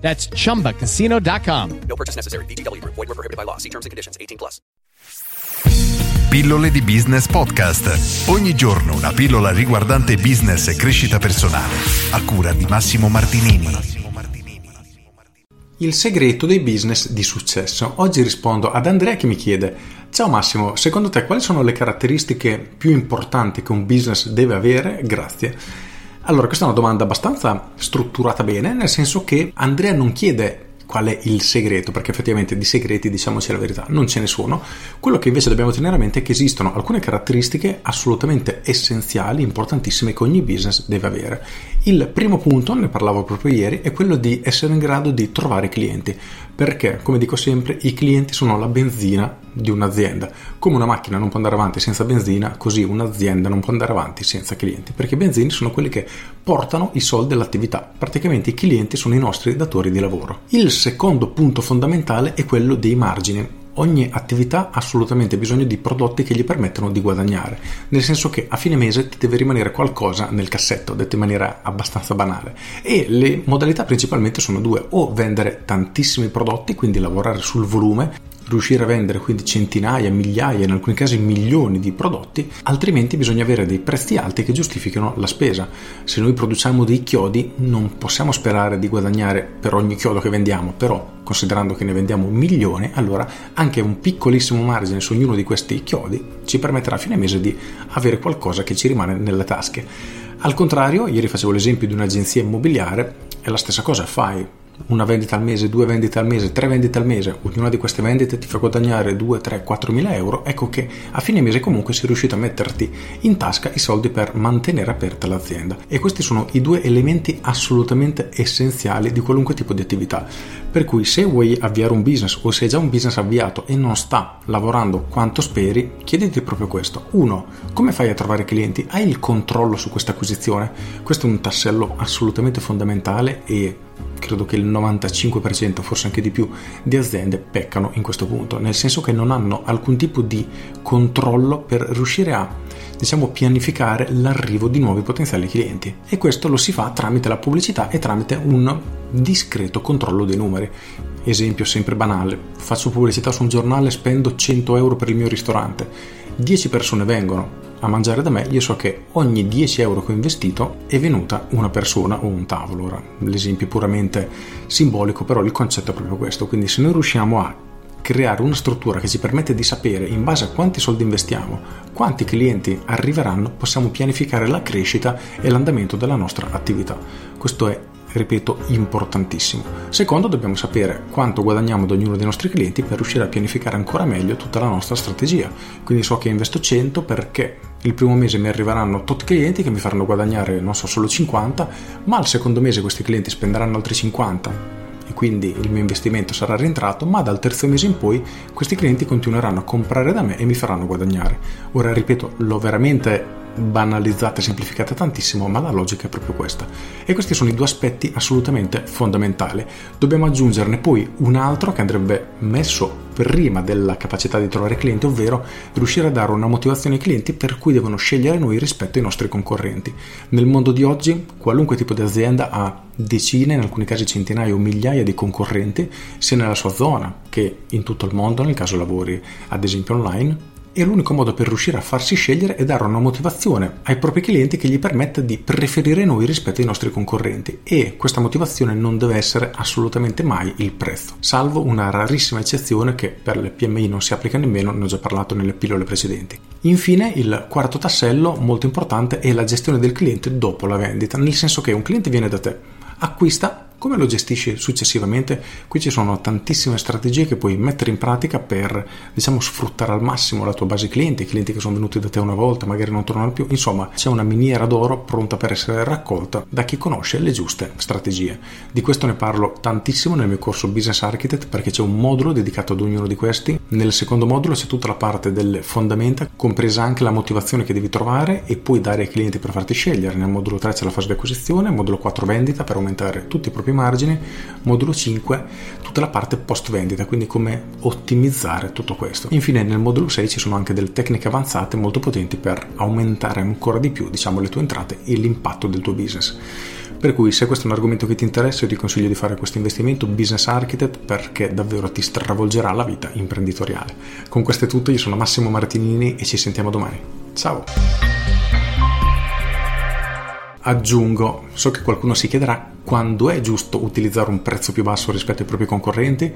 That's chumbacasino.com. No purchase necessary. Group. Void were prohibited by law. See terms and conditions. 18 plus. Pillole di Business Podcast. Ogni giorno una pillola riguardante business e crescita personale. A cura di Massimo Martinini. Il segreto dei business di successo. Oggi rispondo ad Andrea che mi chiede: Ciao Massimo, secondo te quali sono le caratteristiche più importanti che un business deve avere? Grazie. Allora, questa è una domanda abbastanza strutturata bene, nel senso che Andrea non chiede qual è il segreto, perché effettivamente di segreti, diciamoci la verità, non ce ne sono. Quello che invece dobbiamo tenere a mente è che esistono alcune caratteristiche assolutamente essenziali, importantissime che ogni business deve avere. Il primo punto, ne parlavo proprio ieri, è quello di essere in grado di trovare clienti, perché, come dico sempre, i clienti sono la benzina di un'azienda. Come una macchina non può andare avanti senza benzina, così un'azienda non può andare avanti senza clienti, perché i benzini sono quelli che portano i soldi all'attività. Praticamente i clienti sono i nostri datori di lavoro. Il secondo punto fondamentale è quello dei margini ogni attività ha assolutamente bisogno di prodotti che gli permettano di guadagnare, nel senso che a fine mese ti deve rimanere qualcosa nel cassetto, detto in maniera abbastanza banale. E le modalità principalmente sono due, o vendere tantissimi prodotti, quindi lavorare sul volume, riuscire a vendere quindi centinaia, migliaia, in alcuni casi milioni di prodotti, altrimenti bisogna avere dei prezzi alti che giustifichino la spesa. Se noi produciamo dei chiodi non possiamo sperare di guadagnare per ogni chiodo che vendiamo, però considerando che ne vendiamo un milione, allora anche un piccolissimo margine su ognuno di questi chiodi ci permetterà a fine mese di avere qualcosa che ci rimane nelle tasche. Al contrario, ieri facevo l'esempio di un'agenzia immobiliare, è la stessa cosa, fai una vendita al mese, due vendite al mese, tre vendite al mese, ognuna di queste vendite ti fa guadagnare 2, 3, 4 mila euro, ecco che a fine mese comunque sei riuscito a metterti in tasca i soldi per mantenere aperta l'azienda. E questi sono i due elementi assolutamente essenziali di qualunque tipo di attività. Per cui se vuoi avviare un business o se hai già un business avviato e non sta lavorando quanto speri, chiediti proprio questo. Uno, come fai a trovare clienti? Hai il controllo su questa acquisizione? Questo è un tassello assolutamente fondamentale e credo che il 95%, forse anche di più, di aziende peccano in questo punto, nel senso che non hanno alcun tipo di controllo per riuscire a diciamo pianificare l'arrivo di nuovi potenziali clienti e questo lo si fa tramite la pubblicità e tramite un discreto controllo dei numeri. Esempio sempre banale, faccio pubblicità su un giornale, spendo 100 euro per il mio ristorante, 10 persone vengono, a mangiare da me, io so che ogni 10 euro che ho investito è venuta una persona o un tavolo. Ora, l'esempio è puramente simbolico, però il concetto è proprio questo. Quindi se noi riusciamo a creare una struttura che ci permette di sapere in base a quanti soldi investiamo, quanti clienti arriveranno, possiamo pianificare la crescita e l'andamento della nostra attività. Questo è ripeto, importantissimo. Secondo, dobbiamo sapere quanto guadagniamo da ognuno dei nostri clienti per riuscire a pianificare ancora meglio tutta la nostra strategia. Quindi so che investo 100 perché il primo mese mi arriveranno tot clienti che mi faranno guadagnare, non so, solo 50, ma al secondo mese questi clienti spenderanno altri 50 e quindi il mio investimento sarà rientrato, ma dal terzo mese in poi questi clienti continueranno a comprare da me e mi faranno guadagnare. Ora ripeto, l'ho veramente banalizzata e semplificata tantissimo, ma la logica è proprio questa. E questi sono i due aspetti assolutamente fondamentali. Dobbiamo aggiungerne poi un altro che andrebbe messo prima della capacità di trovare clienti, ovvero riuscire a dare una motivazione ai clienti per cui devono scegliere noi rispetto ai nostri concorrenti. Nel mondo di oggi, qualunque tipo di azienda ha decine, in alcuni casi centinaia o migliaia di concorrenti, sia nella sua zona che in tutto il mondo, nel caso lavori ad esempio online, e l'unico modo per riuscire a farsi scegliere è dare una motivazione ai propri clienti che gli permetta di preferire noi rispetto ai nostri concorrenti e questa motivazione non deve essere assolutamente mai il prezzo, salvo una rarissima eccezione che per le PMI non si applica nemmeno, ne ho già parlato nelle pillole precedenti. Infine il quarto tassello molto importante è la gestione del cliente dopo la vendita, nel senso che un cliente viene da te, acquista Come lo gestisci successivamente? Qui ci sono tantissime strategie che puoi mettere in pratica per, diciamo, sfruttare al massimo la tua base clienti, i clienti che sono venuti da te una volta, magari non tornano più. Insomma, c'è una miniera d'oro pronta per essere raccolta da chi conosce le giuste strategie. Di questo ne parlo tantissimo nel mio corso Business Architect perché c'è un modulo dedicato ad ognuno di questi. Nel secondo modulo c'è tutta la parte delle fondamenta, compresa anche la motivazione che devi trovare e poi dare ai clienti per farti scegliere. Nel modulo 3 c'è la fase di acquisizione, modulo 4 vendita per aumentare tutti i propri propri margini, modulo 5 tutta la parte post vendita, quindi come ottimizzare tutto questo. Infine nel modulo 6 ci sono anche delle tecniche avanzate molto potenti per aumentare ancora di più diciamo, le tue entrate e l'impatto del tuo business. Per cui se questo è un argomento che ti interessa io ti consiglio di fare questo investimento Business Architect perché davvero ti stravolgerà la vita imprenditoriale. Con questo è tutto, io sono Massimo Martinini e ci sentiamo domani. Ciao! Aggiungo, so che qualcuno si chiederà quando è giusto utilizzare un prezzo più basso rispetto ai propri concorrenti.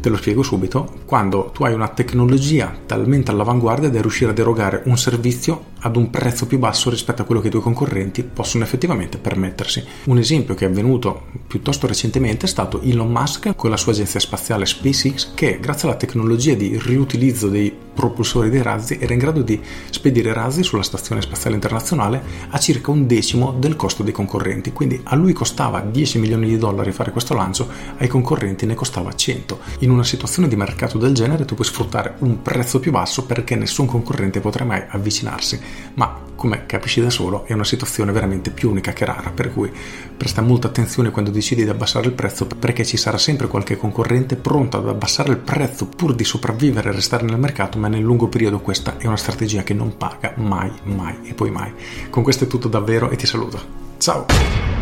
Te lo spiego subito, quando tu hai una tecnologia talmente all'avanguardia da riuscire ad erogare un servizio ad un prezzo più basso rispetto a quello che i tuoi concorrenti possono effettivamente permettersi. Un esempio che è avvenuto piuttosto recentemente è stato Elon Musk con la sua agenzia spaziale SpaceX che grazie alla tecnologia di riutilizzo dei propulsori dei razzi era in grado di spedire razzi sulla stazione spaziale internazionale a circa un decimo del costo dei concorrenti. Quindi a lui costava 10 milioni di dollari fare questo lancio, ai concorrenti ne costava 100. In una situazione di mercato del genere tu puoi sfruttare un prezzo più basso perché nessun concorrente potrà mai avvicinarsi ma come capisci da solo è una situazione veramente più unica che rara, per cui presta molta attenzione quando decidi di abbassare il prezzo perché ci sarà sempre qualche concorrente pronto ad abbassare il prezzo pur di sopravvivere e restare nel mercato, ma nel lungo periodo questa è una strategia che non paga mai, mai e poi mai. Con questo è tutto davvero e ti saluto. Ciao!